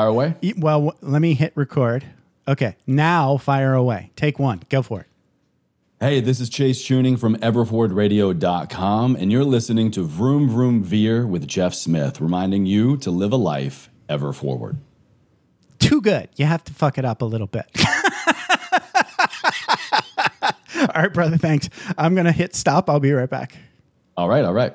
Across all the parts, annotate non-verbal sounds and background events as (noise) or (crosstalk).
Fire away. Well, let me hit record. Okay, now fire away. Take one. Go for it. Hey, this is Chase Tuning from EverForwardRadio.com, and you're listening to Vroom Vroom Veer with Jeff Smith, reminding you to live a life ever forward. Too good. You have to fuck it up a little bit. (laughs) All right, brother. Thanks. I'm gonna hit stop. I'll be right back. All right, all right.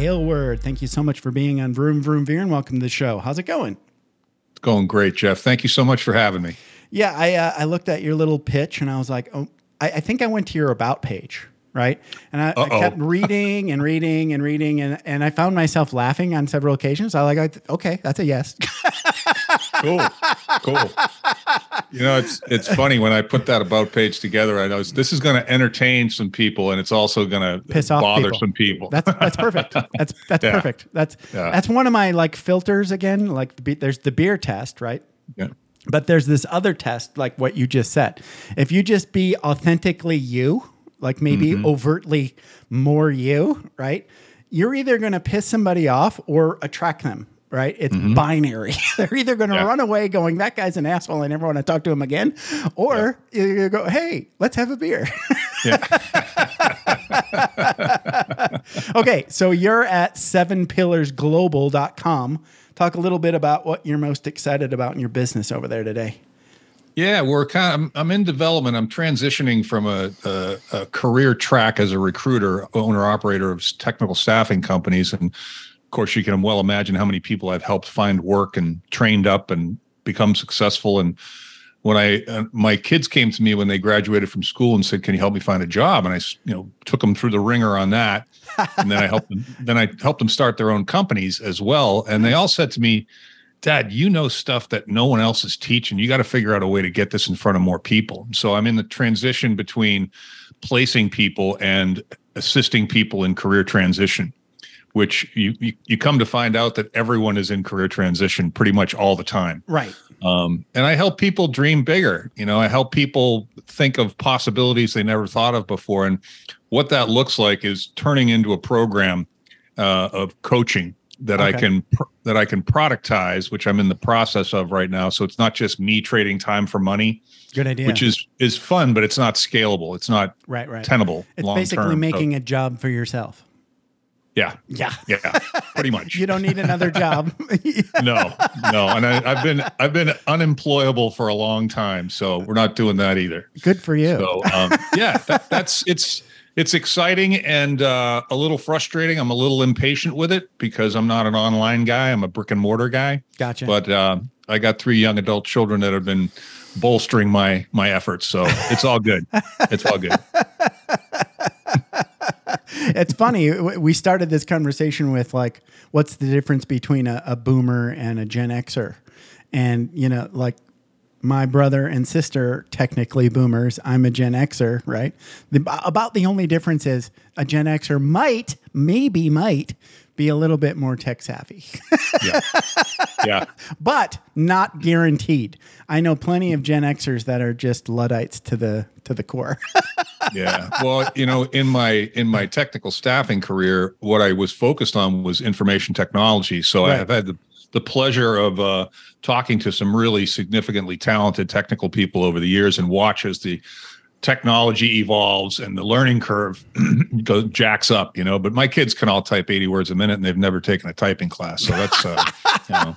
Aylward, thank you so much for being on Vroom Vroom Veer and welcome to the show. How's it going? It's going great, Jeff. Thank you so much for having me. Yeah, I uh, I looked at your little pitch and I was like, oh, I, I think I went to your about page, right? And I, I kept (laughs) reading and reading and reading and and I found myself laughing on several occasions. I was like, I- okay, that's a yes. (laughs) Cool, cool. You know, it's it's funny when I put that about page together. I know this is going to entertain some people, and it's also going to Piss off bother people. some people. That's that's perfect. That's that's Yeah. perfect. That's Yeah. that's one of my like filters again. Like the, there's the beer test, right? yeah. But there's this other test, like what you just said. If you just be authentically you, like maybe Mm-hmm. overtly more you, right? You're either going to piss somebody off or attract them, right? It's binary. (laughs) They're either going to Mm-hmm. Yeah. run away going, that guy's an asshole. I never want to talk to him again. Or you're going to go, hey, let's have a beer. (laughs) okay, so you're at sevenpillarsglobal.com. Talk a little bit about what you're most excited about in your business over there today. Yeah, we're kind of. I'm, I'm in development. I'm transitioning from a, a, a career track as a recruiter, owner operator of technical staffing companies, and of course, you can well imagine how many people I've helped find work and trained up and become successful. And when I uh, my kids came to me when they graduated from school and said, "Can you help me find a job?" and I you know, took them through the ringer on that, and then I helped them. (laughs) Then I helped them start their own companies as well. And they all said to me, Dad, you know stuff that no one else is teaching. You got to figure out a way to get this in front of more people. So I'm in the transition between placing people and assisting people in career transition, which you you, you come to find out that everyone is in career transition pretty much all the time. Right. Um, and I help people dream bigger. You know, I help people think of possibilities they never thought of before. And what that looks like is turning into a program uh, of coaching that I can that I can productize, which I'm in the process of right now. So it's not just me trading time for money, Good idea. which is is fun, but it's not scalable. It's not right, right. tenable. It's long basically term. So, making a job for yourself. Yeah, Yeah. yeah, pretty much. (laughs) You don't need another job. (laughs) no, no, and I, I've been I've been unemployable for a long time, so we're not doing that either. Good for you. So um, yeah, that, that's it's it's exciting and uh, a little frustrating. I'm a little impatient with it because I'm not an online guy. I'm a brick and mortar guy. gotcha. But uh, I got three young adult children that have been bolstering my my efforts, so it's all good. It's all good. (laughs) it's funny. We started this conversation with like, what's the difference between a, a boomer and a Gen Xer? And, you know, like my brother and sister, technically boomers. I'm a Gen Xer, right? The, about the only difference is a Gen Xer might, maybe might be a little bit more tech savvy, Yeah, yeah. (laughs) but not guaranteed. I know plenty of Gen Xers that are just Luddites to the to the core. (laughs) yeah well you know in my in my technical staffing career what i was focused on was information technology so i have had the, the pleasure of uh, talking to some really significantly talented technical people over the years and watch as the technology evolves and the learning curve (clears throat) goes jacks up you know but my kids can all type 80 words a minute and they've never taken a typing class so that's uh, you know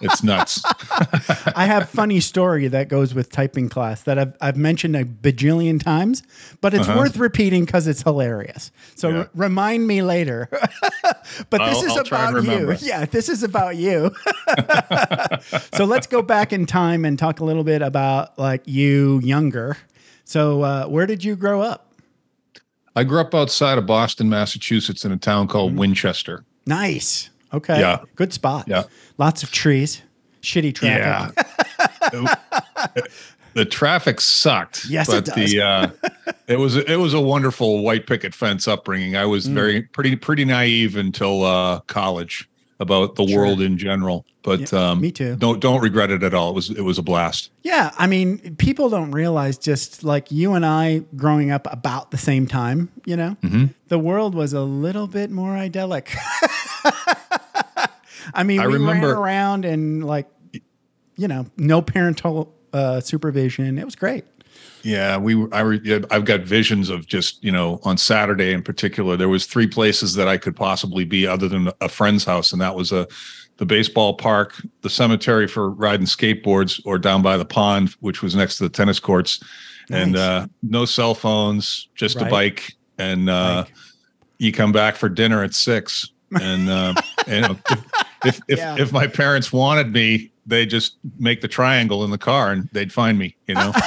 it's nuts (laughs) I have funny story that goes with typing class that I've, I've mentioned a bajillion times, but it's Uh-huh. worth repeating because it's hilarious. So Yeah. r- remind me later. (laughs) but this I'll- is I'll about you. Yeah, this is about you. (laughs) so let's go back in time and talk a little bit about like you younger. So uh, where did you grow up? I grew up outside of Boston, Massachusetts, in a town called Mm-hmm. Winchester. Nice. Okay. Yeah. Good spot. Yeah. Lots of trees. Shitty traffic. Yeah. (laughs) the traffic sucked. Yes, it but the uh, it was it was a wonderful white picket fence upbringing. I was very pretty pretty naive until uh, college about the Sure. world in general. But Yeah, um, me too. Don't don't regret it at all. It was it was a blast. Yeah, I mean, people don't realize just like you and I growing up about the same time, you know, Mm-hmm. the world was a little bit more idyllic. (laughs) I mean, I we remember- ran around and like, you know, no parental uh, supervision. It was great. Yeah, we were. I re, I've got visions of just you know on Saturday in particular. There was three places that I could possibly be other than a friend's house, and that was a the baseball park, the cemetery for riding skateboards, or down by the pond, which was next to the tennis courts. And uh, no cell phones, just a bike, and uh, Bike. you come back for dinner at six. And uh, (laughs) and if if if, Yeah. if my parents wanted me, they just make the triangle in the car, and they'd find me. You know. (laughs)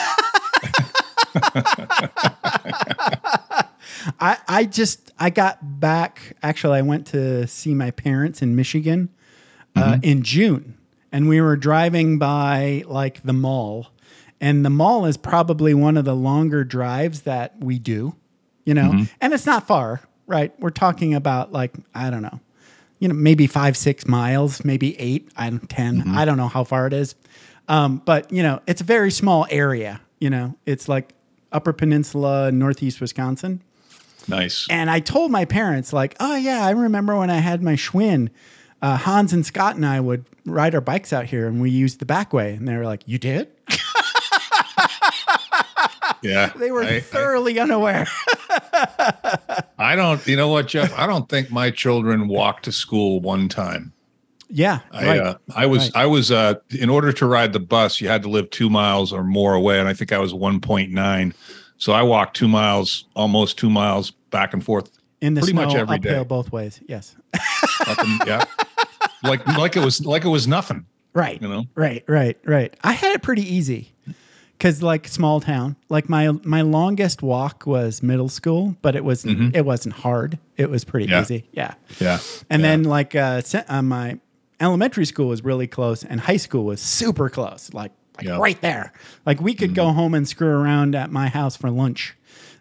I, I just I got back. Actually, I went to see my parents in Michigan uh, in June, and we were driving by like the mall, and the mall is probably one of the longer drives that we do, you know, and it's not far, right? We're talking about like I don't know, you know, maybe five six miles, maybe eight, I don't 10 I don't know how far it is, um, but you know, it's a very small area. You know, it's like Upper Peninsula, Northeast Wisconsin. Nice. And I told my parents, like, oh, yeah, I remember when I had my Schwinn, uh, Hans and Scott and I would ride our bikes out here and we used the back way. And they were like, you did? (laughs) Yeah. They were I, I- thoroughly unaware. (laughs) I don't, you know what, Jeff? I don't think my children walked to school one time. Yeah. I, right. uh, I was, Right. I was, uh, in order to ride the bus, you had to live two miles or more away. And I think I was 1.9. So I walked two miles, almost two miles back and forth. In the pretty snow, much every uphill day. both ways. Yes. And- yeah. Like, like it was, like it was nothing, Right. you know? Right, right, right. I had it pretty easy because, like, small town. Like my my longest walk was middle school, but it was it wasn't hard. It was pretty Mm-hmm. Yeah. easy. Yeah. Yeah. And Yeah. then like uh, uh, my elementary school was really close, and high school was super close, like like. Mm-hmm. right there. Like we could go home and screw around at my house for lunch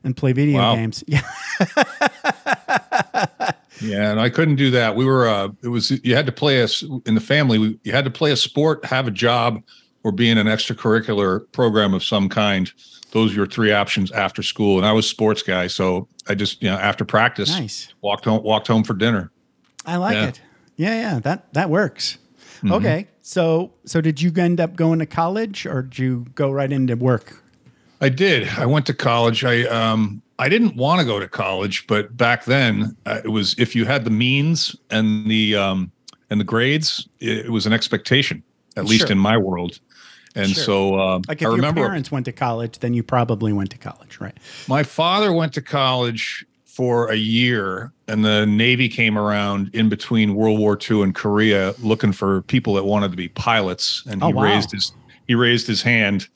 and play video Wow. games. Yeah, (laughs) Yeah, and I couldn't do that. We were uh it was you had to play us in the family, we, you had to play a sport, have a job, or be in an extracurricular program of some kind. Those were your three options after school. And I was sports guy, so I just, you know, after practice, Nice. walked home walked home for dinner. I like Yeah. it. Yeah, yeah, that that works. Mm-hmm. Okay, so so did you end up going to college or did you go right into work? I did. I went to college. I um I didn't want to go to college, but back then uh, it was if you had the means and the um and the grades, it, it was an expectation, at least in my world. And Sure. so um, Like if I your parents went to college, then you probably went to college, right? my father went to college for a year, and the Navy came around in between World War II and Korea, looking for people that wanted to be pilots, and he Oh, wow. raised his he raised his hand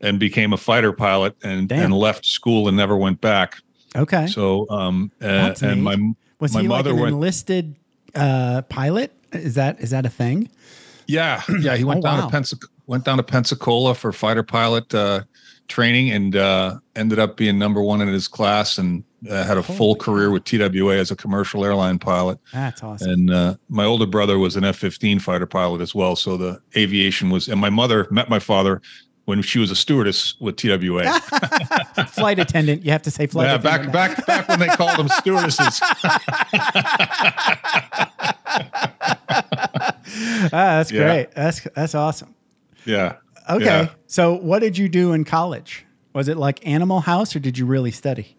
and became a fighter pilot and Damn. and left school and never went back. Okay. So um uh, and neat. my was my he like mother an went enlisted uh, pilot? Is that is that a thing? yeah yeah he (clears throat) went Oh, down wow. to Pensac- went down to Pensacola for fighter pilot uh, training and uh, ended up being number one in his class and uh, had a full Holy career with TWA as a commercial airline pilot. That's awesome. And uh, my older brother was an F 15 fighter pilot as well. So the aviation was, and my mother met my father when she was a stewardess with TWA. (laughs) flight attendant. You have to say flight yeah, attendant. back, back, back when they called them stewardesses. (laughs) Ah, that's Yeah. great. That's that's awesome. yeah. Okay. Yeah. So what did you do in college? Was it like Animal House or did you really study?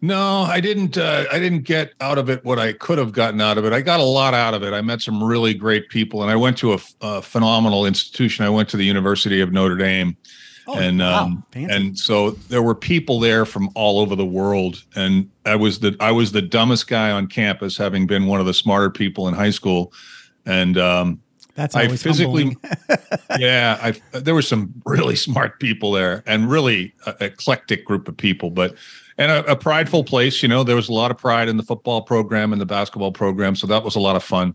No, I didn't. Uh, I didn't get out of it what I could have gotten out of it. I got a lot out of it. I met some really great people, and I went to a phenomenal institution. I went to the University of Notre Dame, Oh, and wow. um, and so there were people there from all over the world. And I was the I was the dumbest guy on campus, having been one of the smarter people in high school. And um, That's I physically, (laughs) yeah, I there were some really (laughs) smart people there and really uh, eclectic group of people. But and a, a, prideful place. You know, there was a lot of pride in the football program and the basketball program, so that was a lot of fun.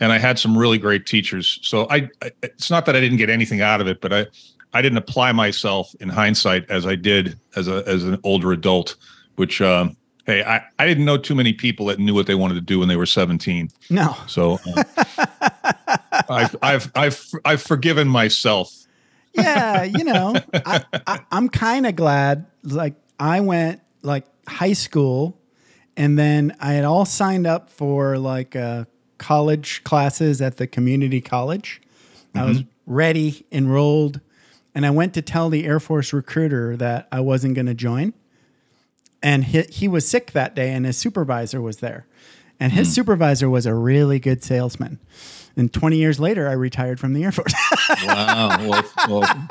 And I had some really great teachers. So I, I it's not that I didn't get anything out of it, but I, I didn't apply myself in hindsight as I did as a as an older adult, which. Um, hey, I, I didn't know too many people that knew what they wanted to do when they were 17. No. So uh, (laughs) I've, I've, I've, I've forgiven myself. yeah. You know, I, I, I'm kind of glad, like, I went like high school and then I had all signed up for like uh, college classes at the community college. Mm-hmm. I was mm-hmm. ready, enrolled, and I went to tell the Air Force recruiter that I wasn't going to join. And he, he was sick that day, and his supervisor was there. And his mm. supervisor was a really good salesman. And 20 years later, I retired from the Air Force. (laughs) wow. Well, well,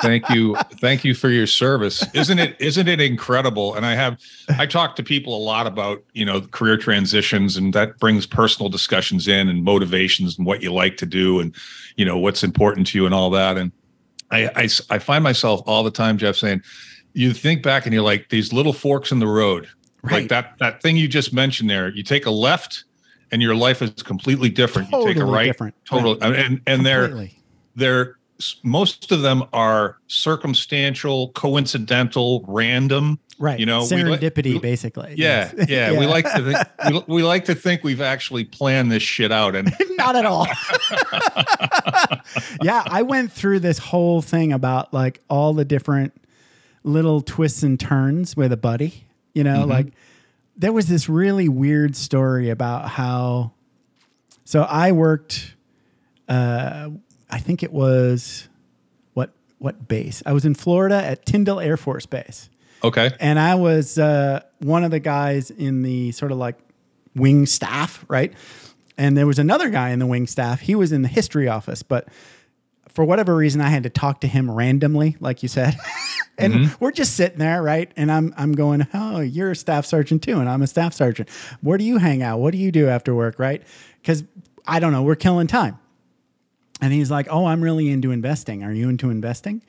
thank you. Thank you for your service. Isn't it, isn't it incredible? And I have, I talk to people a lot about, you know, career transitions and that brings personal discussions in and motivations and what you like to do and, you know, what's important to you and all that. And I, I, I find myself all the time, Jeff, saying, you think back and you're like these little forks in the road, right. like that, that thing you just mentioned there, you take a left and your life is completely different. Totally you take a right, different. totally, right. and and they're they're most of them are circumstantial, coincidental, random. Right. You know, serendipity, we, basically. Yeah, yes. yeah. (laughs) yeah. We like to think we, (laughs) we like to think we've actually planned this shit out, and (laughs) not at all. yeah, I went through this whole thing about like all the different little twists and turns with a buddy. You know, mm-hmm. like there was this really weird story about how. So I worked. Uh, I think it was what what base? I was in Florida at Tyndall Air Force Base. Okay. And I was uh, one of the guys in the sort of like wing staff, right? And there was another guy in the wing staff. He was in the history office, but for whatever reason, I had to talk to him randomly, like you said. (laughs) and mm-hmm. we're just sitting there, right? And I'm I'm going, oh, you're a staff sergeant too, and I'm a staff sergeant. Where do you hang out? What do you do after work, right? Because I don't know, we're killing time. And he's like, oh, I'm really into investing. Are you into investing?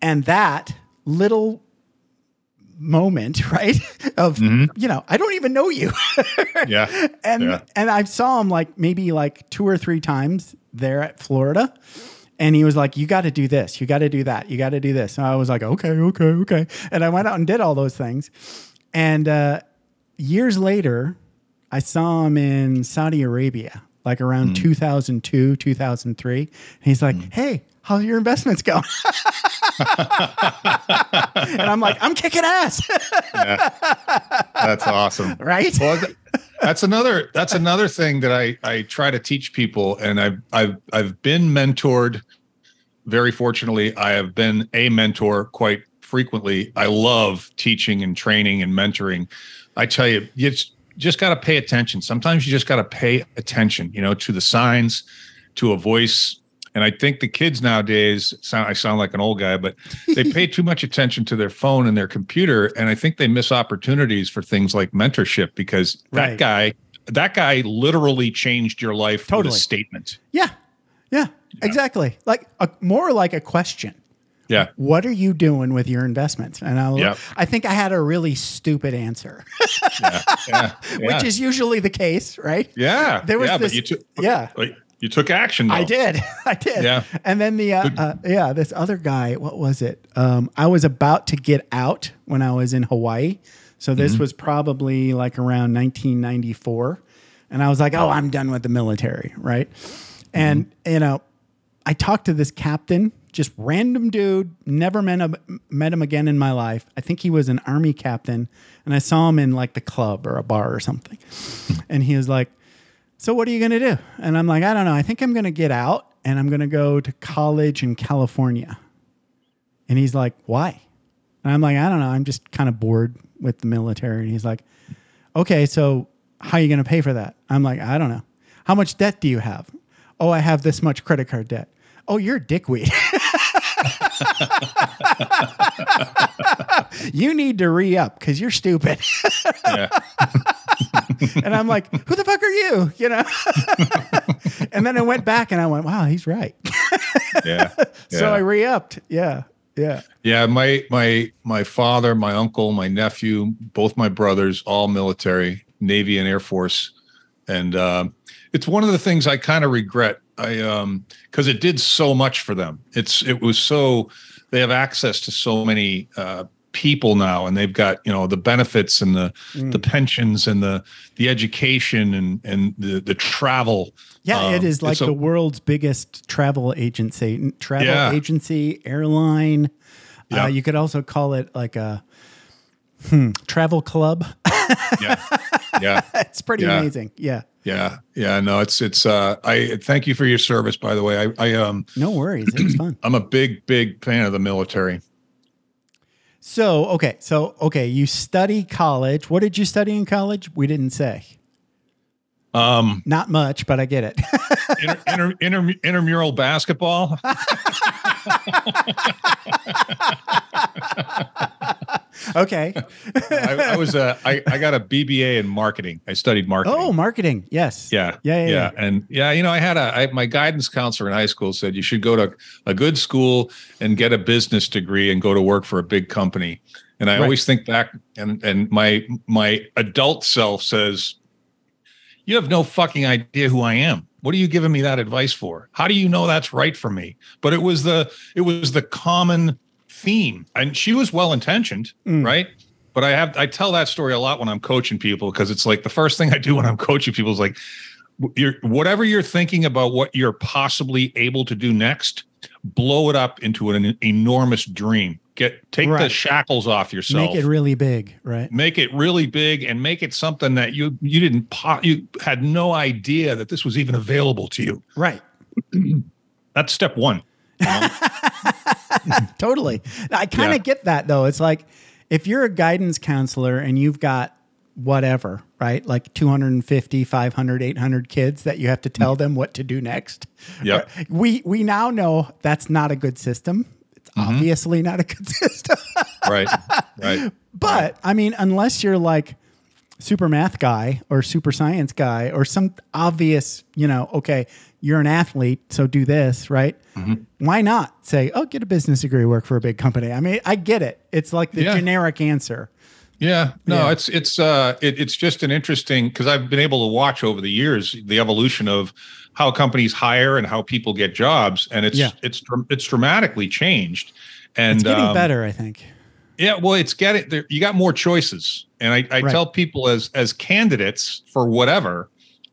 And that little moment, (laughs) right? Of mm-hmm. you know, I don't even know you. (laughs) yeah. And yeah. and I saw him like maybe like two or three times there at Florida and he was like, "You got to do this. You got to do that. You got to do this." And I was like, "Okay, okay, okay." And I went out and did all those things. And uh, years later, I saw him in Saudi Arabia, like around mm. 2002, 2003. And he's like, mm. "Hey, how's your investments going?" (laughs) and I'm like, "I'm kicking ass." yeah. That's awesome, (laughs) right? Well, that's another that's another thing that I I try to teach people, and I've I've I've been mentored. Very fortunately, I have been a mentor quite frequently. I love teaching and training and mentoring. I tell you, you just, got to pay attention. Sometimes you just got to pay attention, you know, to the signs, to a voice, and I think the kids nowadays sound I sound like an old guy, but they pay (laughs) too much attention to their phone and their computer. And I think they miss opportunities for things like mentorship because right. that guy, that guy literally changed your life totally. with a statement. Yeah. Yeah. yeah. Exactly. Like a, more like a question. Yeah. What are you doing with your investments? And I, yep. I think I had a really stupid answer, yeah. Yeah. (laughs) which is usually the case, right? Yeah. There was yeah, this. But you yeah. Like, you took action. Though. I did. (laughs) I did. Yeah. And then the uh, uh, yeah, this other guy. What was it? Um, I was about to get out when I was in Hawaii. So this mm-hmm. was probably like around 1994, and I was like, "Oh, I'm done with the military," right? Mm-hmm. And you know, I talked to this captain, just random dude, never met him, met him again in my life. I think he was an army captain, and I saw him in like the club or a bar or something, and he was like, so what are you going to do? And I'm like, I don't know. I think I'm going to get out and I'm going to go to college in California. And he's like, why? And I'm like, I don't know. I'm just kind of bored with the military. And he's like, okay, so how are you going to pay for that? I'm like, I don't know. How much debt do you have? Oh, I have this much credit card debt. Oh, you're a dickweed. (laughs) you need to re up because you're stupid. (laughs) (laughs) and I'm like, who the fuck are you? You know? (laughs) and then I went back and I went, wow, he's right. (laughs) yeah. So I re upped. Yeah. Yeah. Yeah, my my my father, my uncle, my nephew, both my brothers, all military, Navy and Air Force, and uh, it's one of the things I kind of regret. I um because it did so much for them. It's it was so they have access to so many uh, people now, and they've got you know the benefits and the Mm. the pensions and the the education and and the the travel. Yeah, it Um, is like it's a- the world's biggest travel agency, travel Yeah. agency, airline. Yeah. Uh, you could also call it like a hmm, travel club. yeah, yeah. (laughs) it's pretty Yeah. amazing. Yeah. Yeah, yeah, no, it's it's. uh I thank you for your service, by the way. I, I um, No worries. It was fun. (clears throat) I'm a big, big fan of the military. So, okay. So, okay. You study college. What did you study in college? We didn't say. Um, Not much, but I get it. (laughs) inter, inter, inter, intramural basketball. (laughs) (laughs) okay. (laughs) I, I was a, I, I got a BBA in marketing. I studied marketing. Oh, marketing. Yes. Yeah, Yeah. Yeah. yeah. and yeah, you know, I had a I, my guidance counselor in high school said you should go to a good school and get a business degree and go to work for a big company. And I Right. always think back, and and my my adult self says, "You have no fucking idea who I am. What are you giving me that advice for? How do you know that's right for me?" But it was the it was the common theme, and she was well intentioned, Mm. right? But I have I tell that story a lot when I'm coaching people because it's like the first thing (laughs) I do when I'm coaching people is like you're whatever you're thinking about what you're possibly able to do next, blow it up into an enormous dream. Get take the shackles off yourself. Make it really big, right? Make it really big and make it something that you you didn't po- you had no idea that this was even available to you. Right. (clears throat) That's step 1. (laughs) Totally. I kind of Yeah. get that though. It's like if you're a guidance counselor and you've got whatever, right? Like 250, 500, 800 kids that you have to tell them what to do next. Yeah. We we now know that's not a good system. It's Mm-hmm. obviously not a good (laughs) system. Right. Right. But I mean, unless you're like super math guy or super science guy or some obvious, you know, okay, you're an athlete, so do this, right? Mm-hmm. Why not say, oh, get a business degree, work for a big company? I mean, I get it. It's like the Yeah. generic answer. Yeah, no, Yeah. it's it's uh it, it's just an interesting because I've been able to watch over the years the evolution of how companies hire and how people get jobs, and it's Yeah. it's it's dramatically changed. And It's getting um, better, I think. Yeah, well, it's getting there. You got more choices, and I, I Right. tell people as as candidates for whatever,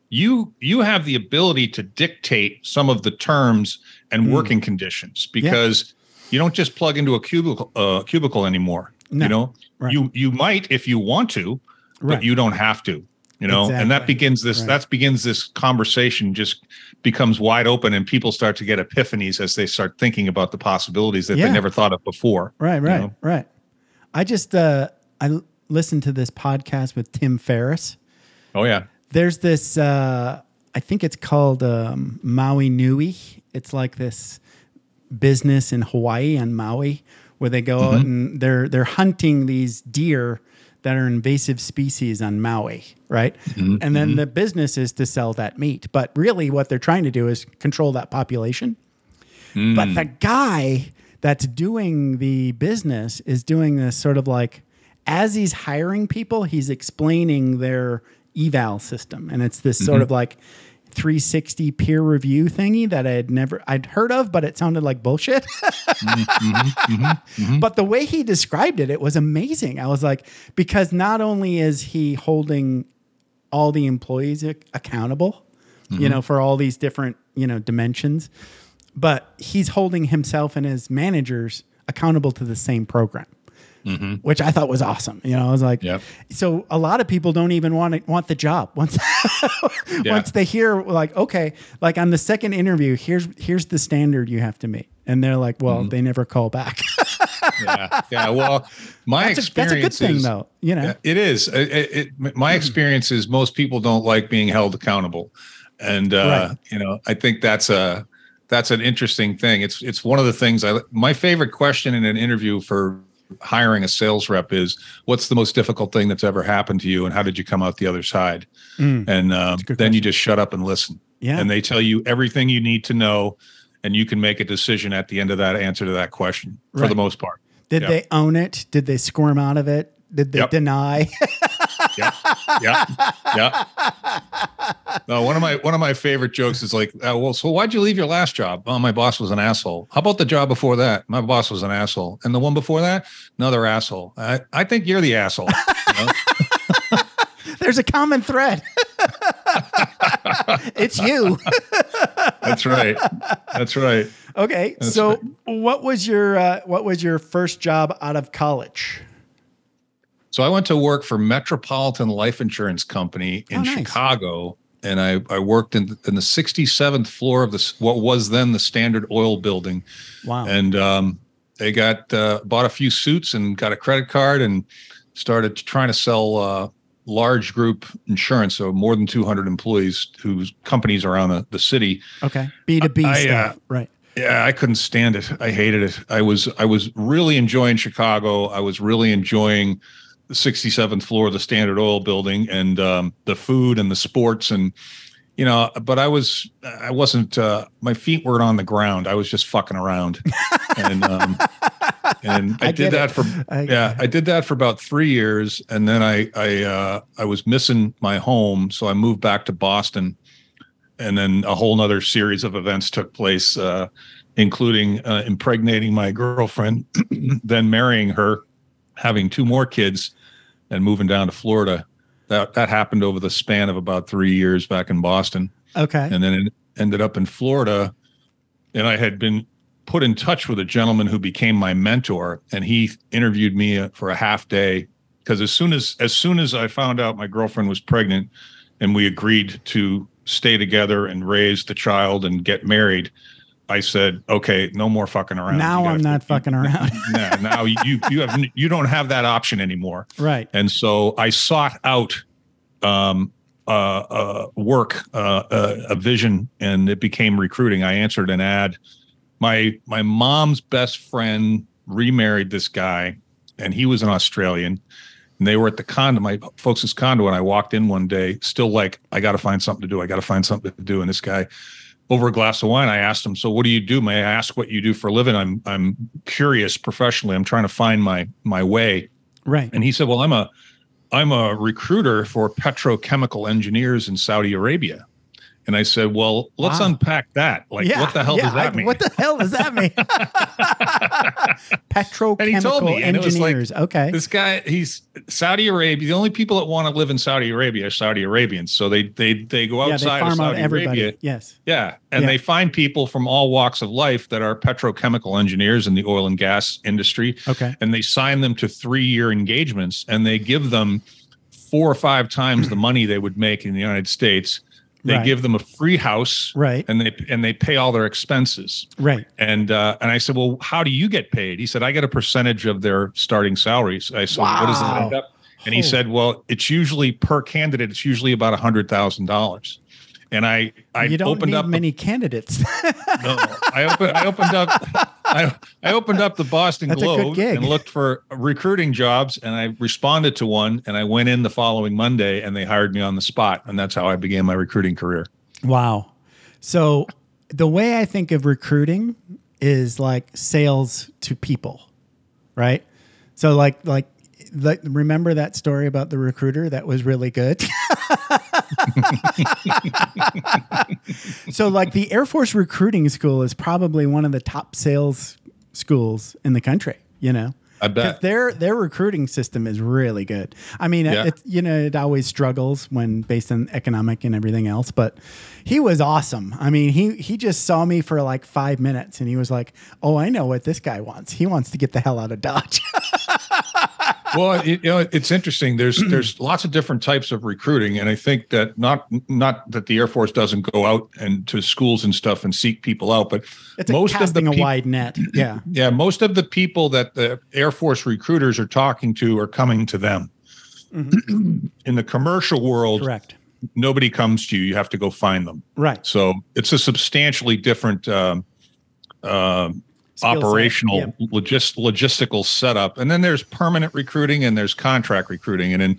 you you have the ability to dictate some of the terms and Mm. working conditions because you don't just plug into a cubicle uh, cubicle anymore. No, you know, right. you you might if you want to, but Right. you don't have to. You know, and that begins this Right. that begins this conversation just becomes wide open, and people start to get epiphanies as they start thinking about the possibilities that Yeah. they never thought of before. Right, you right, know? right. I just uh I l- listened to this podcast with Tim Ferriss. Oh yeah. There's this uh i think it's called um, maui nui. It's like this business in hawaii and maui where they go out and they're they're hunting these deer that are invasive species on maui right? And then the business is to sell that meat. But really what they're trying to do is control that population. But the guy that's doing the business is doing this sort of like as he's hiring people, he's explaining their eval system. And it's this sort mm-hmm. of like 360 peer review thingy that I had never I'd heard of, but it sounded like bullshit. (laughs) Mm-hmm. Mm-hmm. But the way he described it, it was amazing. I was like, because not only is he holding all the employees ac- accountable, you know, for all these different, you know, dimensions, but he's holding himself and his managers accountable to the same program. Which I thought was awesome. You know, I was like, Yep. so a lot of people don't even want to want the job (laughs) once Yeah. once they hear like, okay, like on the second interview, here's here's the standard you have to meet, and they're like, well, Mm-hmm. they never call back. (laughs) yeah, yeah. Well, my that's, a, that's a good experience thing, though. You know, Yeah, it is. It, it, it- my experience is most people don't like being held accountable, and uh, Right. you know, I think that's a that's an interesting thing. It's it's one of the things I my favorite question in an interview for hiring a sales rep is what's the most difficult thing that's ever happened to you and how did you come out the other side and um, then you just shut up and listen Yeah. and they tell you everything you need to know and you can make a decision at the end of that answer to that question for the most part. Did Yeah. they own it? Did they squirm out of it? Did they Yep. deny? (laughs) yeah, yeah, yeah. No, one of my one of my favorite jokes is like, uh, well, so why'd you leave your last job? Oh, my boss was an asshole. How about the job before that? My boss was an asshole, and the one before that, another asshole. I, I think you're the asshole. You know? (laughs) There's a common thread. (laughs) it's you. (laughs) That's right. That's right. Okay, That's so what was your uh, what was your first job out of college? So I went to work for Metropolitan Life Insurance Company in Oh, nice. Chicago, and I, I worked in, in the 67th floor of this what was then the Standard Oil Building, Wow. and um, they got uh, bought a few suits and got a credit card and started trying to sell uh, large group insurance, so more than 200 employees whose companies around the, the city. okay. B two B I, uh, stuff. right. Yeah, I couldn't stand it. I hated it. I was I was really enjoying Chicago. I was really enjoying the 67th floor of the Standard Oil building and um, the food and the sports and you know, but I was I wasn't uh, my feet weren't on the ground. I was just fucking around. (laughs) and um, and I, I did that it. for I- yeah, I did that for about 3 years and then I I uh, I was missing my home, so I moved back to Boston and then a whole nother series of events took place, uh, including uh, impregnating my girlfriend, (clears throat) then marrying her, having two more kids, and moving down to Florida. That that happened over the span of about three years back in Boston, Okay. and then it ended up in Florida. And I had been put in touch with a gentleman who became my mentor, and he interviewed me for a half day because as soon as as soon as I found out my girlfriend was pregnant, and we agreed to stay together and raise the child and get married, I said, "Okay, no more fucking around." now I'm not fucking around. (laughs) Now you you have you don't have that option anymore. right. And so I sought out um, uh, uh, work, uh, uh, a vision, and it became recruiting. I answered an ad. My my mom's best friend remarried this guy, and he was an Australian. And they were at the condo, my folks' condo, and I walked in one day, still like, I got to find something to do. I got to find something to do. And this guy, over a glass of wine, I asked him, "So, what do you do? May I ask what you do for a living? I'm I'm curious professionally. I'm trying to find my my way." Right. And he said, "Well, I'm a I'm a recruiter for petrochemical engineers in Saudi Arabia." And I said, "Well, let's Wow. unpack that. Like, what the hell yeah, does that I- mean?" What the hell does that mean? (laughs) Petrochemical And he told me, was like, engineers. okay. this guy, he's Saudi Arabia. The only people that want to live in Saudi Arabia are Saudi Arabians. So they they they go yeah, they outside of out Saudi everybody. Arabia. Yes. Yeah, and Yeah. they find people from all walks of life that are petrochemical engineers in the oil and gas industry. Okay. and they sign them to three year engagements and they give them four or five times the money they would make in the United States. They Right. give them a free house, Right. and they and they pay all their expenses. Right. And uh, and I said, well, how do you get paid? He said, I get a percentage of their starting salaries. I said, what does that end up? And he said, well, it's usually per candidate. It's usually about a hundred thousand dollars. And I I you don't opened need up many candidates. (laughs) no, I opened. I opened up. (laughs) I, I opened up the Boston That's Globe and looked for recruiting jobs, and I responded to one, and I went in the following Monday, and they hired me on the spot, and that's how I began my recruiting career. wow. So the way I think of recruiting is like sales to people, right? So like like like remember that story about the recruiter that was really good? (laughs) so like the Air Force recruiting school is probably one of the top sales schools in the country, you know. I bet. their their recruiting system is really good. I mean, Yeah. it, you know, it always struggles when based on economic and everything else, but he was awesome. I mean, he he just saw me for like five minutes and he was like, "Oh, I know what this guy wants. He wants to get the hell out of Dodge." (laughs) well, it, you know, it's interesting. There's (clears throat) there's lots of different types of recruiting, and I think that not not that the Air Force doesn't go out and to schools and stuff and seek people out, but It's a most of the casting a wide net. (clears throat) Yeah, yeah, most of the people that the Air Force recruiters are talking to are coming to them. (clears throat) In the commercial world, Mm-hmm. correct. nobody comes to you. You have to go find them. Right. So it's a substantially different um, um Set. operational Yeah. logist, logistical setup. And then there's permanent recruiting and there's contract recruiting. And in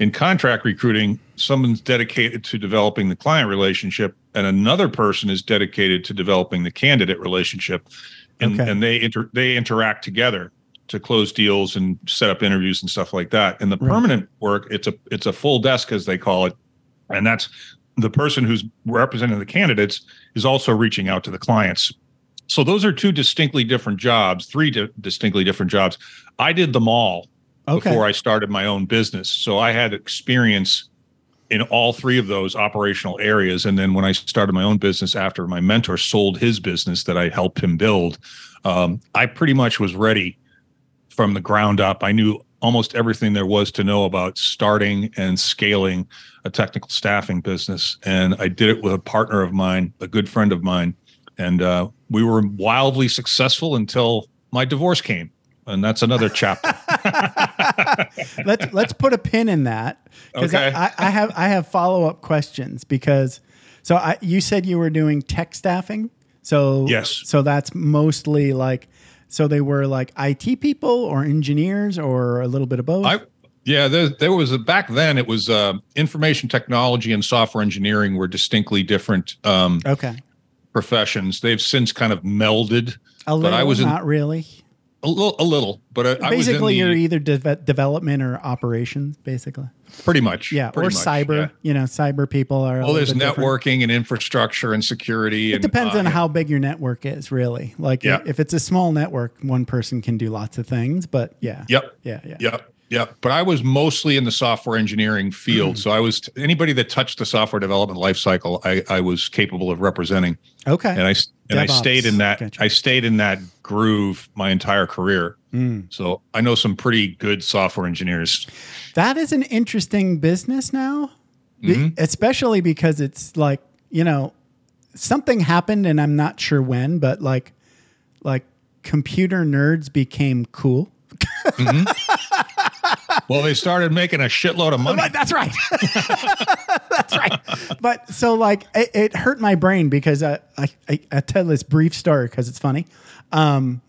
in contract recruiting, someone's dedicated to developing the client relationship and another person is dedicated to developing the candidate relationship, and Okay. and they inter they interact together to close deals and set up interviews and stuff like that. And the Right. permanent work, it's a it's a full desk as they call it, and that's the person who's representing the candidates is also reaching out to the clients. So those are two distinctly different jobs, three di- distinctly different jobs. I did them all Okay. before I started my own business. So I had experience in all three of those operational areas. And then when I started my own business after my mentor sold his business that I helped him build, um, I pretty much was ready from the ground up. I knew almost everything there was to know about starting and scaling a technical staffing business. And I did it with a partner of mine, a good friend of mine. And uh, we were wildly successful until my divorce came. And that's another chapter. (laughs) let's let's put a pin in that because Okay. I, I have I have follow up questions because so I you said you were doing tech staffing so Yes. so that's mostly like so they were like IT people or engineers or a little bit of both I yeah, there, there was a back then. It was uh, information technology and software engineering were distinctly different um, okay professions. They've since kind of melded. a little I was in- not really A little, a little, but I was in basically the- you're either de- development or operations basically pretty much. yeah or much, cyber yeah. you know cyber people are Well, there's bit different. networking and infrastructure and security. It and, depends uh, on how big your network is, really. Like, Yeah. if it's a small network, one person can do lots of things. But yeah, Yep. yeah, yeah. Yep. Yep. But I was mostly in the software engineering field. So I was anybody that touched the software development lifecycle, I, I was capable of representing. Okay. And I and I stayed in that Gotcha. I stayed in that groove my entire career. Mm. So I know some pretty good software engineers. That is an interesting business now, Mhm. especially because it's like you know something happened, and I'm not sure when, but like like computer nerds became cool. (laughs) Well, they started making a shitload of money. But that's right. (laughs) that's right. But so like it, it hurt my brain because I, I, I, I tell this brief story because it's funny. Um,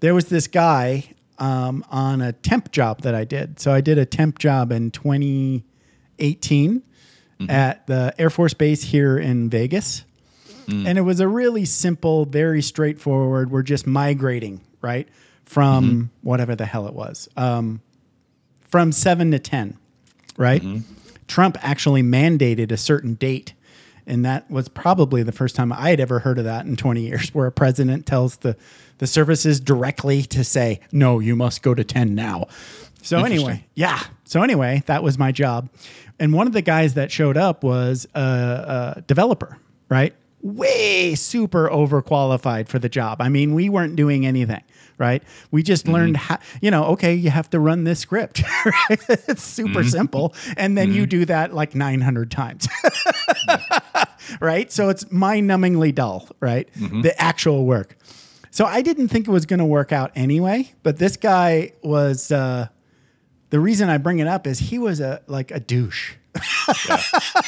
there was this guy um, on a temp job that I did. So I did a temp job in 2018 at the Air Force Base here in Vegas. And it was a really simple, very straightforward. We're just migrating, right? From whatever the hell it was. Um, from seven to 10, right? Mm-hmm. Trump actually mandated a certain date. And that was probably the first time I had ever heard of that in 20 years, where a president tells the, the services directly to say, no, you must go to 10 now. So, anyway, yeah. So, anyway, that was my job. And one of the guys that showed up was a, a developer, right? Way super overqualified for the job. I mean, we weren't doing anything, right? We just mm-hmm. learned how, you know, okay, you have to run this script, (laughs) right? It's super mm-hmm. simple. And then you mm-hmm. do that like 900 times, (laughs) right? So it's mind numbingly dull, right? The actual work. So I didn't think it was going to work out anyway, but this guy was, uh, the reason I bring it up is he was a like a douche.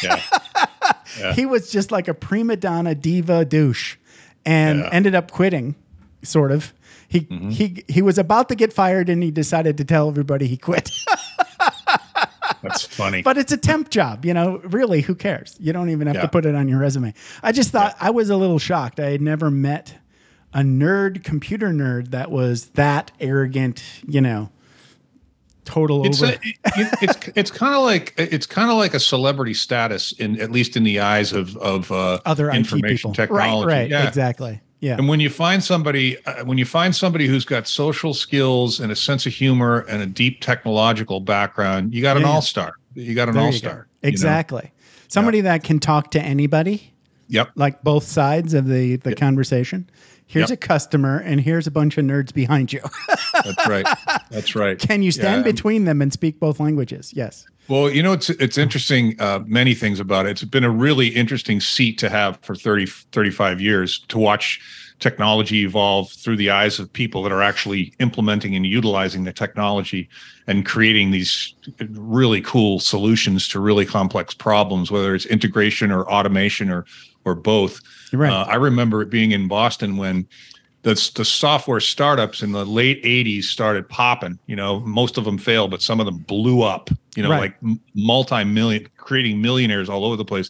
yeah. (laughs) He was just like a prima donna diva douche, and Yeah. ended up quitting. Sort of. He mm-hmm. he he was about to get fired, and he decided to tell everybody he quit. (laughs) That's funny. but it's a temp job, you know. Really, who cares? You don't even have Yeah. to put it on your resume. I just thought I was a little shocked. I had never met a nerd, computer nerd, that was that arrogant. You know, total it's over. a, it- it's (laughs) it's kind of like it's kind of like a celebrity status in at least in the eyes of of uh, other information technology. Right, right, Yeah. exactly. Yeah. And when you find somebody, uh, when you find somebody who's got social skills and a sense of humor and a deep technological background, you got an Yeah, yeah. all star. You got an There all you go. star. Exactly. Somebody that can talk to anybody, Yep. like both sides of the, the conversation. Here's Yep. a customer, and here's a bunch of nerds behind you. That's right. That's right. (laughs) can you stand Yeah. between them and speak both languages? Yes. Well, you know, it's it's interesting. Uh, many things about it. It's been a really interesting seat to have for 30, 35 years to watch technology evolve through the eyes of people that are actually implementing and utilizing the technology and creating these really cool solutions to really complex problems, whether it's integration or automation or or both. Right. Uh, I remember it being in Boston when the, the software startups in the late 80s started popping. You know, most of them failed, but some of them blew up, you know, Right. like multi-million creating millionaires all over the place.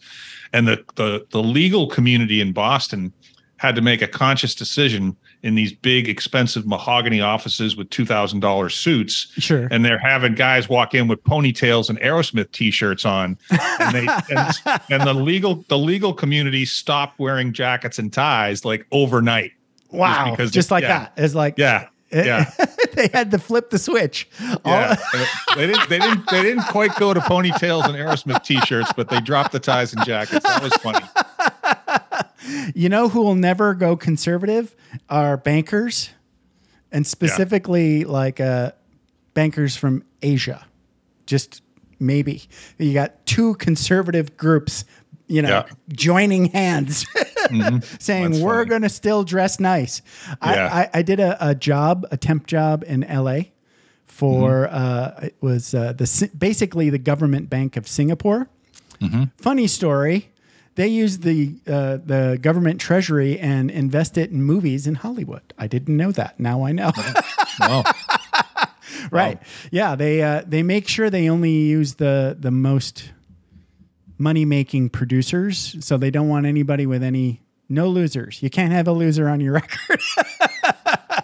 And the the the legal community in Boston had to make a conscious decision in these big expensive mahogany offices with $2000 suits Sure. and they're having guys walk in with ponytails and Aerosmith t-shirts on and they (laughs) and, and the legal the legal community stopped wearing jackets and ties like overnight wow. Just, because they- like yeah. that. It's like yeah (laughs) yeah they had to flip the switch. Yeah (laughs) they didn't they didn't they didn't quite go to ponytails and Aerosmith t-shirts but they dropped the ties and jackets that was funny (laughs) You know who will never go conservative are bankers, and specifically like uh, bankers from Asia. Just maybe you got two conservative groups, you know, Yeah. joining hands, (laughs) saying That's we're going to still dress nice. I, Yeah. I, I did a, a job, a temp job in L.A. for uh, it was uh, the basically the government bank of Singapore. Funny story. They use the uh, the government treasury and invest it in movies in Hollywood. I didn't know that. Now I know. wow (laughs) right? Yeah. They uh, they make sure they only use the the most money making producers, so they don't want anybody with any no losers. You can't have a loser on your (laughs) record.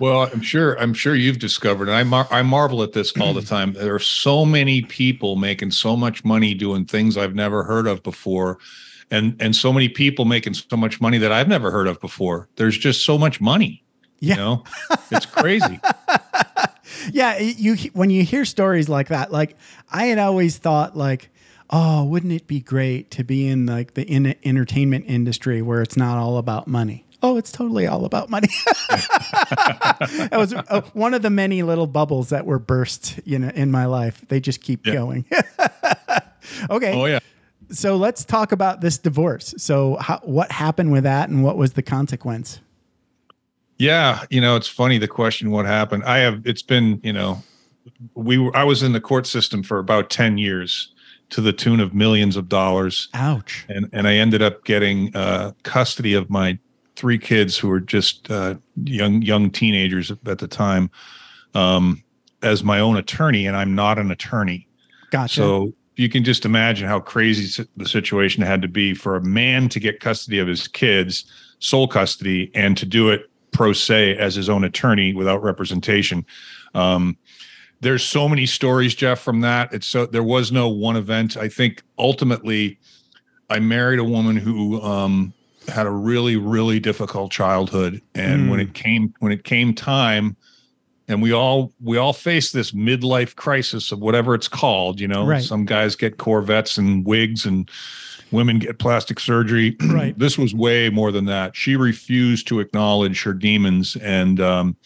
Well, I'm sure. I'm sure you've discovered, and I mar- I marvel at this all the (clears throat) time. There are so many people making so much money doing things I've never heard of before, and and so many people making so much money that I've never heard of before. There's just so much money. Yeah. You know, it's crazy. (laughs) yeah, you when you hear stories like that, like I had always thought, like, oh, wouldn't it be great to be in like the in entertainment industry where it's not all about money? Oh, it's totally all about money. (laughs) that was uh, one of the many little bubbles that were burst, you know, in my life. They just keep Yeah. going. (laughs) okay, Oh yeah. so let's talk about this divorce. So, how, what happened with that, and what was the consequence? Yeah, you know, it's funny the question what happened. I have it's been, you know, we were I was in the court system for about 10 years to the tune of millions of dollars Ouch. and and I ended up getting uh custody of my three kids who were just uh young young teenagers at the time um as my own attorney and I'm not an attorney. Gotcha. So you can just imagine how crazy the situation had to be for a man to get custody of his kids, sole custody, and to do it pro se as his own attorney without representation. Um, there's so many stories, Jeff, from that. It's so there was no one event. I think ultimately, I married a woman who um, had a really, really difficult childhood, and when Mm. it came when it came time and we all we all face this midlife crisis of whatever it's called you know Right. some guys get corvettes and wigs and women get plastic surgery (clears throat) Right. this was way more than that she refused to acknowledge her demons and um,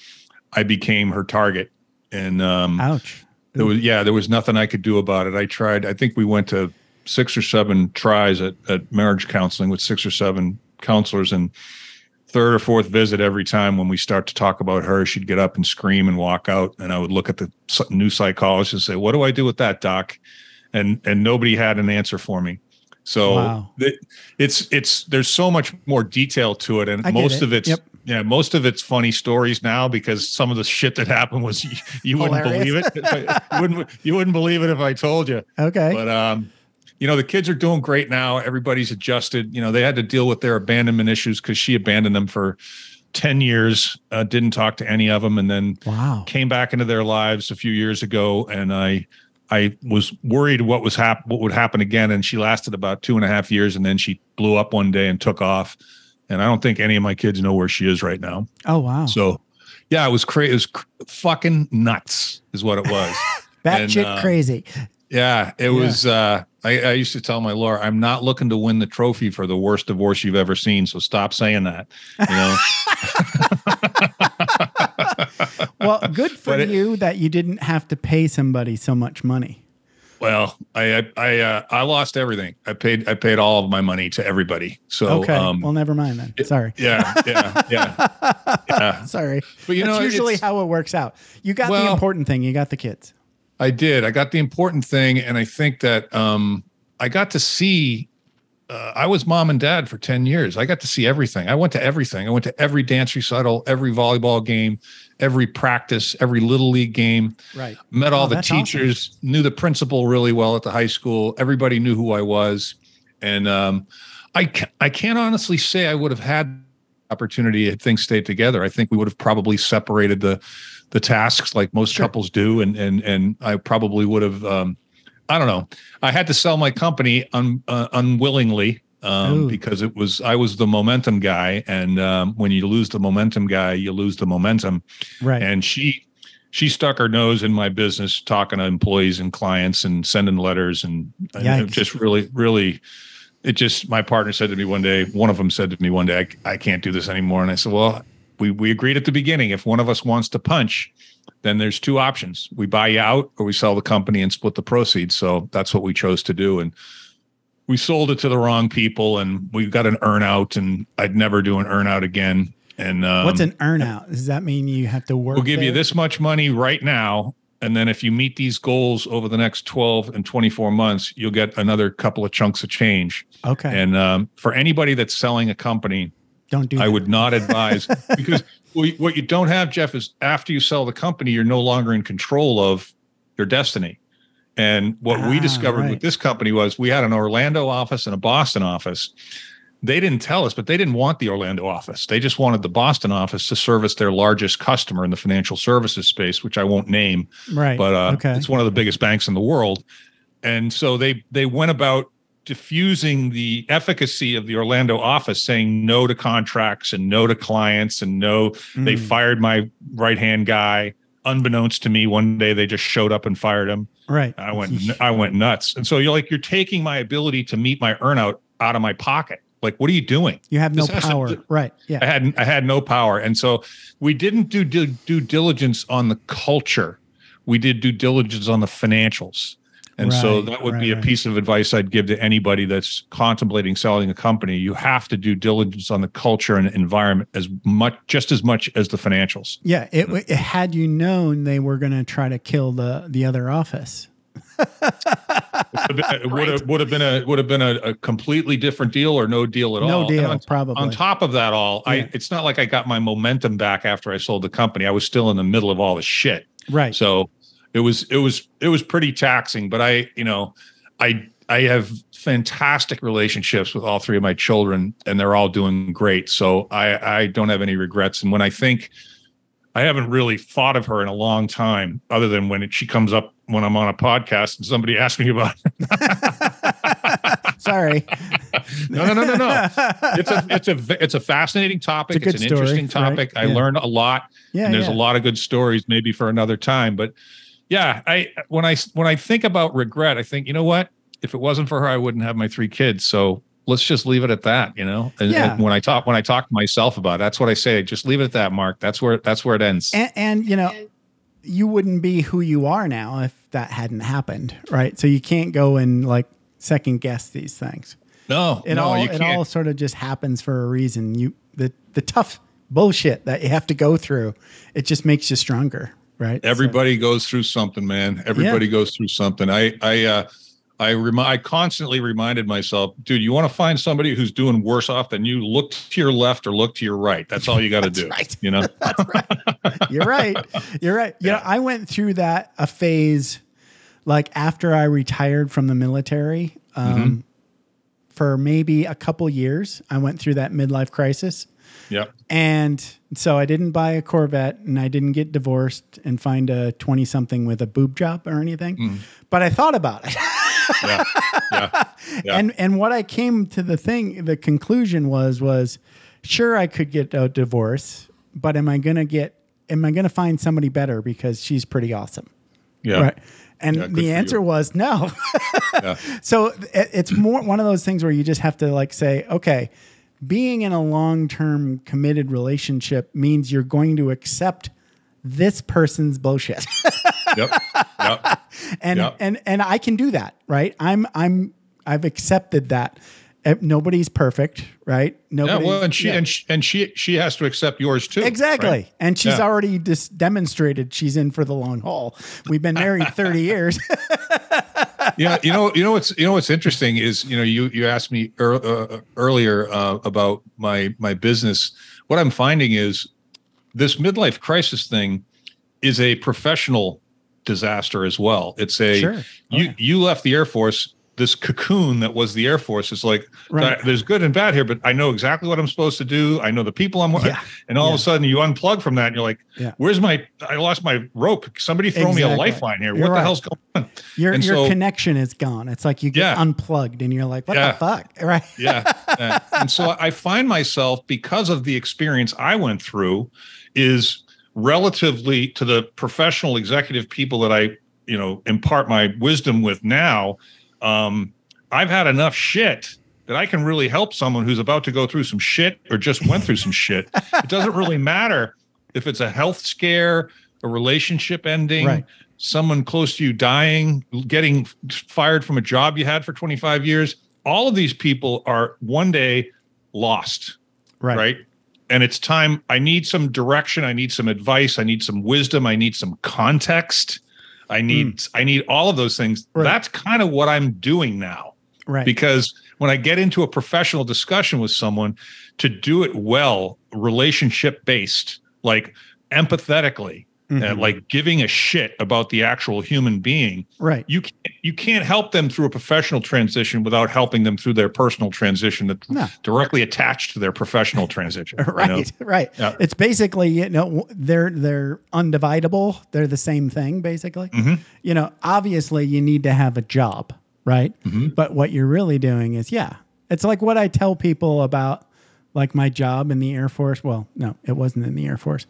i became her target and um, Ouch. there was yeah there was nothing i could do about it i tried i think we went to six or seven tries at, at marriage counseling with six or seven counselors and third or fourth visit every time when we start to talk about her she'd get up and scream and walk out and i would look at the new psychologist and say what do i do with that doc and and nobody had an answer for me so Wow. th- it's it's there's so much more detail to it and most it. of it's Yep. Yeah most of it's funny stories now because some of the shit that happened was you, you (laughs) wouldn't believe it you (laughs) wouldn't you wouldn't believe it if i told you. Okay. but um you know the kids are doing great now. Everybody's adjusted. You know they had to deal with their abandonment issues because she abandoned them for 10 years uh, didn't talk to any of them and then wow. came back into their lives a few years ago and i i was worried what was hap- what would happen again and she lasted about two and a half years and then she blew up one day and took off and i don't think any of my kids know where she is right now Oh wow. so yeah it was crazy it was cr- fucking nuts is what it was (laughs) That and, shit uh, crazy. yeah, it was. Uh, I, I used to tell my lawyer, I'm not looking to win the trophy for the worst divorce you've ever seen. So stop saying that. You know. (laughs) (laughs) Well, good for it- you that you didn't have to pay somebody so much money. Well, I I I, uh, I lost everything. I paid I paid all of my money to everybody. So okay. um, well, never mind then. Sorry. yeah, yeah, yeah, (laughs) yeah. Sorry. But you That's know, usually how it works out. You got the important thing. You got the kids. I did. I got the important thing, and I think that um, I got to see uh, I was mom and dad for 10 years. I got to see everything. I went to everything. I went to every dance recital, every volleyball game, every practice, every little league game. Right. Met all Oh, the that's awesome. teachers, knew the principal really well at the high school. Everybody knew who I was. And um, I, ca- I can't honestly say I would have had opportunity if things stayed together. I think we would have probably separated the the tasks like most Sure. couples do. And and and I probably would have um, I don't know. I had to sell my company un, uh, unwillingly um, because it was I was the momentum guy, and um, when you lose the momentum guy, you lose the momentum. Right. And she she stuck her nose in my business, talking to employees and clients, and sending letters, and, and just really, really. It just my partner said to me one day. One of them said to me one day, "I, I can't do this anymore." And I said, "Well, we we agreed at the beginning. If one of us wants to punch." Then there's two options. We buy you out or we sell the company and split the proceeds. So that's what we chose to do. And we sold it to the wrong people and we got an earn out and I'd never do an earn out again. And um, What's an earnout? Does that mean you have to work? we'll give you this much money right now. And then if you meet these goals over the next 12 and 24 months, you'll get another couple of chunks of change. Okay. And um, for anybody that's selling a company, Don't do. I that. would not advise (laughs) because what you- what you don't have, Jeff, is after you sell the company, you're no longer in control of your destiny. And what we Ah, discovered right. with this company was we had an Orlando office and a Boston office. They didn't tell us, but they didn't want the Orlando office. They just wanted the Boston office to service their largest customer in the financial services space, which I won't name Right. but uh, okay. it's one of the biggest banks in the world. And so they they went about diffusing the efficacy of the Orlando office, saying no to contracts and no to clients and no. They Mm. fired my right hand guy. Unbeknownst to me, one day they just showed up and fired him. right. I went (laughs) I went nuts. And so you're like you're taking my ability to meet my earnout out of my pocket. Like what are you doing? You have no This to power. do- right. I Yeah. had I had no power, and so we didn't do due, due diligence on the culture. We did due diligence on the financials, and so that would right, be a piece of advice I'd give to anybody that's contemplating selling a company. You have to do diligence on the culture and environment as much, just as much as the financials. Yeah. It, it had you known they were going to try to kill the the other office. It would have would have been a would have been a, a completely different deal or no deal at No all. deal, on, probably. on top of that, all Yeah. I it's not like I got my momentum back after I sold the company. I was still in the middle of all the shit. Right. So it was it was it was pretty taxing, but I, you know, I I have fantastic relationships with all three of my children and they're all doing great. So I I don't have any regrets and when I think I haven't really thought of her in a long time other than when it, she comes up when I'm on a podcast and somebody asks me about (laughs) (laughs) Sorry. no, no, no, no, no. It's a, it's a, it's a fascinating topic. It's It's, an story, interesting right? topic. I Yeah. learned a lot, Yeah. and there's yeah. a lot of good stories, maybe for another time. But yeah, I when I when I think about regret, I think you know what? If it wasn't for her, I wouldn't have my three kids. So let's just leave it at that. You know, and, Yeah. and when I talk when I talk to myself about it, that's what I say. Just leave it at that, Mark. That's where that's where it ends. and, and you know you wouldn't be who you are now if that hadn't happened right so you can't go and like second guess these things no, it no, all it all sort of just happens for a reason you the the tough bullshit that you have to go through it just makes you stronger right So- Everybody goes through something, man. Everybody goes through something. I I uh I remi- I constantly reminded myself, dude, you want to find somebody who's doing worse off than you, look to your left or look to your right. That's all you got to do. right. You know? (laughs) That's right. You're right you're right you know i went through that a phase like after i retired from the military um, Mm-hmm. for maybe a couple years i went through that midlife crisis yeah. And so I didn't buy a Corvette and I didn't get divorced and find a 20 something with a boob job or anything. Mm. But I thought about it. (laughs) Yeah. Yeah. Yeah. And and what I came to the thing the conclusion was was sure I could get a divorce, but am I going to get am I going to find somebody better because she's pretty awesome? Yeah. Right. And Yeah, the answer you. was no. Yeah. (laughs) So it, it's more one of those things where you just have to like say, okay, being in a long term committed relationship means you're going to accept this person's bullshit. (laughs) Yep. Yep. (laughs) and Yep. and and I can do that, right? I'm I'm I've accepted that. Uh, Nobody's perfect, right? Yeah. Nobody. Well, and she and she, and she she has to accept yours too. Exactly. right? And she's Yeah. already just demonstrated she's in for the long haul. We've been married (laughs) 30 years. Yeah, you know, you know what's you know what's interesting is you know you you asked me er, uh, earlier uh, about my my business. What I'm finding is this midlife crisis thing is a professional disaster as well. It's a Sure. Oh, you you left the Air Force. This cocoon that was the Air Force is like Right. there's good and bad here, but I know exactly what I'm supposed to do. I know the people I'm. Yeah. And all of a sudden, you unplug from that, and you're like, Yeah. "Where's my? I lost my rope. Somebody throw me a lifeline here. You're what right. the hell's going on?" Your And your so- connection is gone. It's like you get Yeah. unplugged and you're like, what Yeah. the fuck? (laughs) Right. yeah, yeah. and so i find myself because of the experience i went through is relatively to the professional executive people that i you know impart my wisdom with now um i've had enough shit that i can really help someone who's about to go through some shit or just went through some shit it doesn't really (laughs) matter if it's a health scare a relationship ending Right. someone close to you dying getting fired from a job you had for 25 years all of these people are one day lost Right. right and it's time i need some direction i need some advice i need some wisdom i need some context i need hmm. i need all of those things. Right. that's kind of what i'm doing now Right. because when i get into a professional discussion with someone to do it well relationship based like empathetically Mhm. and like giving a shit about the actual human being right. you can't you can't help them through a professional transition without helping them through their personal transition that's No. directly attached to their professional transition (laughs) you know? Right, (laughs) right. Yeah. It's basically you know they're they're undividable. They're the same thing basically. Mm-hmm. You know, obviously you need to have a job, right? Mm-hmm. But what you're really doing is yeah, it's like what I tell people about like my job in the Air Force. Well, no, it wasn't in the Air Force.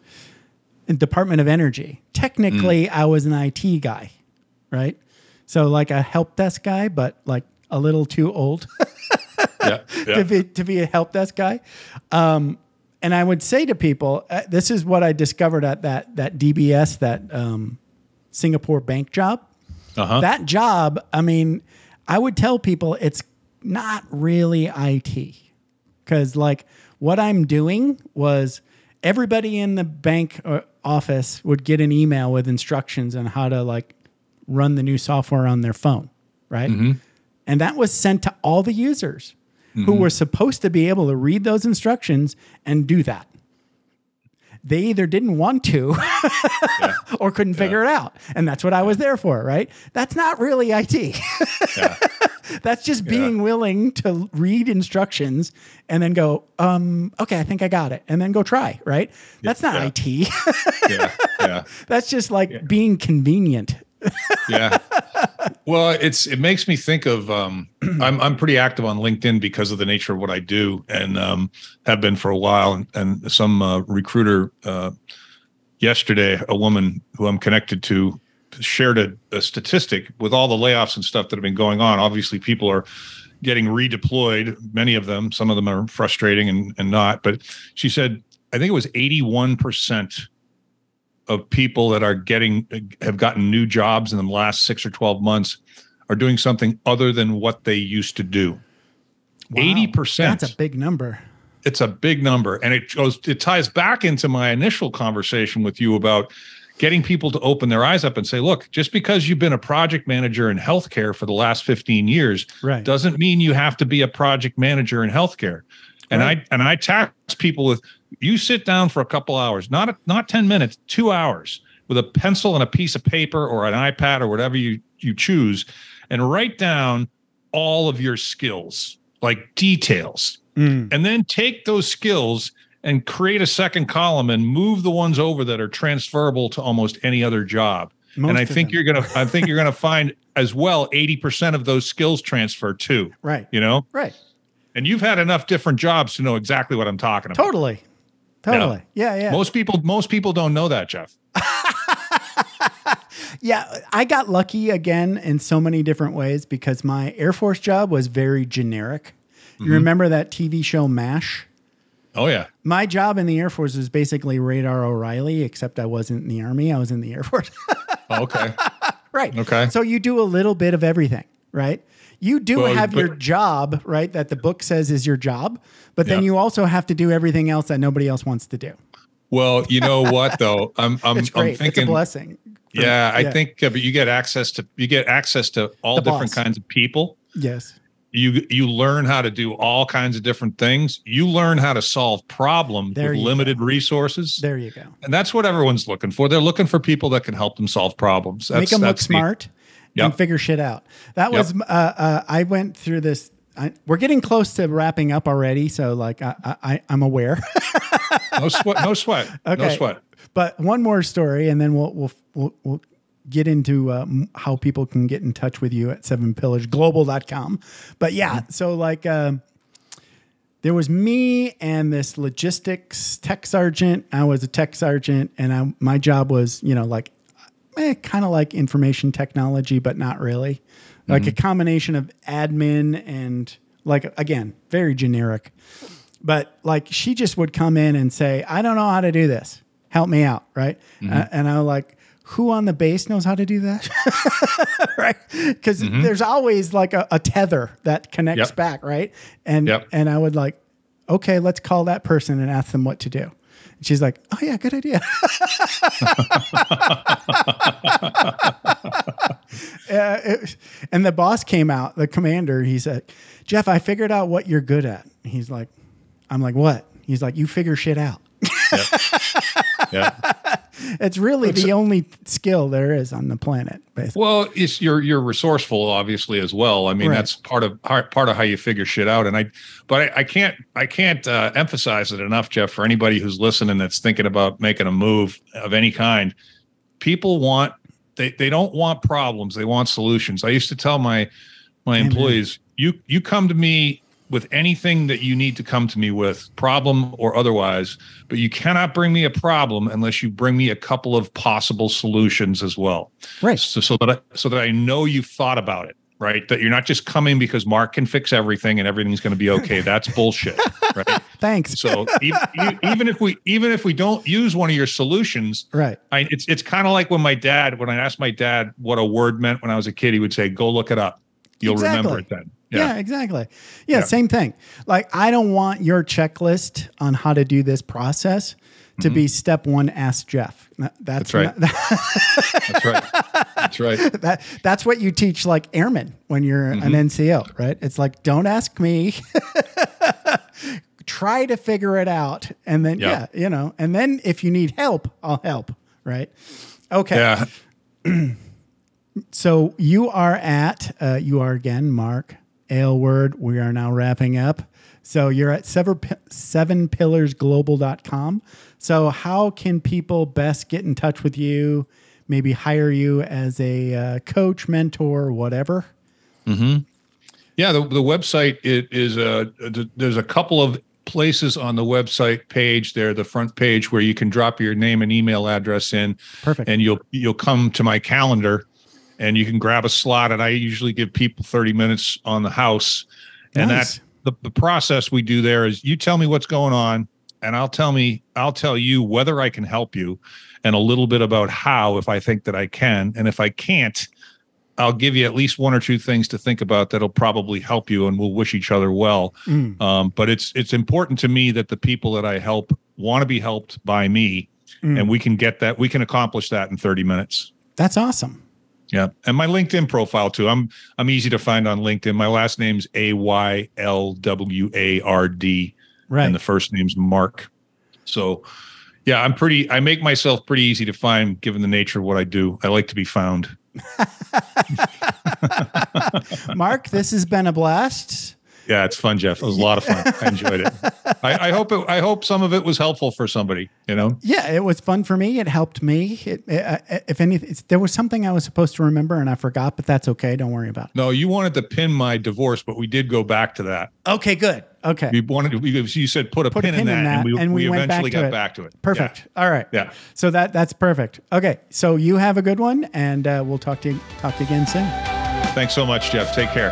Department of Energy. Technically, Mm. I was an IT guy, right? So like a help desk guy, but like a little too old. (laughs) yeah, to be to be a help desk guy. Um, and I would say to people, uh, this is what I discovered at that that DBS, that um, Singapore bank job. Uh-huh. That job, I mean, I would tell people it's not really IT because like what I'm doing was everybody in the bank uh, office would get an email with instructions on how to like run the new software on their phone, right? Mm-hmm. And that was sent to all the users who mm-hmm. were supposed to be able to read those instructions and do that. They either didn't want to (laughs) or couldn't figure it out. And that's what I was there for, right? That's not really IT. (laughs) That's just being willing to read instructions and then go, um, okay, I think I got it. And then go try, right? That's not Yeah. IT. (laughs) yeah, yeah, That's just like being convenient. Yeah. Well, it's it makes me think of um, (clears throat) I'm I'm pretty active on LinkedIn because of the nature of what I do and um, have been for a while. And, and some uh, recruiter uh, yesterday, a woman who I'm connected to, shared a, a statistic with all the layoffs and stuff that have been going on. Obviously, people are getting redeployed. Many of them, some of them are frustrating and, and not. But she said, I think it was 81 percent of people that are getting have gotten new jobs in the last six or 12 months are doing something other than what they used to do. Wow. 80%. That's a big number. it's a big number. And it goes, it ties back into my initial conversation with you about getting people to open their eyes up and say, look, just because you've been a project manager in healthcare for the last 15 years Right. doesn't mean you have to be a project manager in healthcare. And Right. I and I tax people with you sit down for a couple hours, not not 10 minutes, 2 hours with a pencil and a piece of paper or an iPad or whatever you you choose and write down all of your skills, like details. Mm. And then take those skills and create a second column and move the ones over that are transferable to almost any other job. Most and I think them. you're gonna I think you're gonna find as well 80% of those skills transfer too. Right. You know? Right. And you've had enough different jobs to know exactly what I'm talking about. Totally. Totally. Yeah. Yeah. Most people most people don't know that, Jeff. (laughs) Yeah, I got lucky again in so many different ways because my Air Force job was very generic. Mm-hmm. You remember that TV show MASH? Oh yeah. My job in the Air Force was basically Radar O'Reilly, except I wasn't in the Army. I was in the Air Force. Oh, okay. (laughs) right. Okay. So you do a little bit of everything, right? You do Well, have your job, right? That the book says is your job, but then Yeah. you also have to do everything else that nobody else wants to do. well, you know (laughs) what though? I'm I'm, It's I'm great. it's a thinking blessing. For- yeah, I yeah. think, uh, but you get access to you get access to all The different boss. kinds of people. Yes. You you learn how to do all kinds of different things. You learn how to solve problems There with limited resources, There you go. and that's what everyone's looking for. They're looking for people that can help them solve problems. That's, Make them look the- smart and figure shit out. That Yep. was, uh, uh, I went through this. I, we're getting close to wrapping up already. So, like, I, I, I'm aware. (laughs) no sweat. No sweat. No sweat. But one more story, and then we'll we'll we'll, we'll get into uh, how people can get in touch with you at sevenpillarsglobal.com. But yeah, so like um there was me and this logistics tech sergeant. I was a tech sergeant, and I, my job was you know like eh, kind of like information technology, but not really. Like a combination of admin and like again, very generic. But like she just would come in and say, "I don't know how to do this. Help me out." Right? Uh, and I was like, "Who on the base knows how to do that?" (laughs) right? Because there's always like a, a tether that connects Yep. back, right? And Yep. and I would like, okay, let's call that person and ask them what to do. And she's like, "Oh yeah, good idea." (laughs) Uh, it- and the boss came out, the commander. He said, "Jeff, I figured out what you're good at." He's like, "I'm like, what?" He's like, "You figure shit out." Yeah. It's really the only skill there is on the planet, basically. Well, it's you're you're resourceful, obviously, as well. I mean, Right. that's part of part part of how you figure shit out. And I, but I, I can't I can't uh, emphasize it enough, Jeff. For anybody who's listening that's thinking about making a move of any kind, people want they they don't want problems. They want solutions. I used to tell my my Amen. employees, you you come to me with anything that you need to come to me with, problem or otherwise, but you cannot bring me a problem unless you bring me a couple of possible solutions as well Right. so, so that I, so that I know you've thought about it, right? That you're not just coming because Mark can fix everything and everything's going to be okay. (laughs) That's bullshit, right? Thanks. So even, even if we even if we don't use one of your solutions, right. I, it's it's kind of like when my dad, when I asked my dad what a word meant when I was a kid, he would say, "Go look it up. You'll remember it then." Yeah. exactly. Yeah, Yeah. same thing. Like, I don't want your checklist on how to do this process to be step one. Ask Jeff. That- That's, Mm-hmm. not- That's right. (laughs) That's right. That's right. that that's what you teach like airmen when you're Mm-hmm. an NCO, right? It's like don't ask me. (laughs) Try to figure it out, and then yeah. Yeah. you know, and then if you need help, I'll help, right? Okay, Yeah. (clears throat) so you are at uh, you are again Mark Aylward. We are now wrapping up. So you're at seven, sevenpillarsglobal.com. So how can people best get in touch with you? Maybe hire you as a uh, coach, mentor, whatever. Mm-hmm. Yeah, the, the website it is a there's a couple of places on the website page there, the front page where you can drop your name and email address in. Perfect. And you'll you'll come to my calendar and you can grab a slot and I usually give people 30 minutes on the house. And Nice. that the, the process we do there is you tell me what's going on and I'll tell me I'll tell you whether I can help you and a little bit about how if I think that I can. And if I can't, I'll give you at least one or two things to think about that'll probably help you, and we'll wish each other well. Mm. Um, but it's it's important to me that the people that I help want to be helped by me, Mm. and we can get that. We can accomplish that in thirty minutes. That's awesome. Yeah, and my LinkedIn profile too. I'm I'm easy to find on LinkedIn. My last name's A Y L W A R D, Right. and the first name's Mark. So, yeah, I'm pretty. I make myself pretty easy to find, given the nature of what I do. I like to be found. (laughs) Mark, this has been a blast. Yeah, it's fun, Jeff. It was a lot of fun. I enjoyed it. (laughs) I, I hope it, I hope some of it was helpful for somebody. You know, Yeah, it was fun for me. It helped me. It, uh, if anything, there was something I was supposed to remember and I forgot, but that's okay. Don't worry about it. no, you wanted to pin my divorce, but we did go back to that. Okay, good. Okay. We wanted to. We, you said put a, Put a pin, pin in, in that, that, and we, and we we back eventually to got it. back to it. Perfect. All right. Yeah. So that that's perfect. Okay. So you have a good one, and uh, we'll talk to you, talk to you again soon. Thanks so much, Jeff. Take care.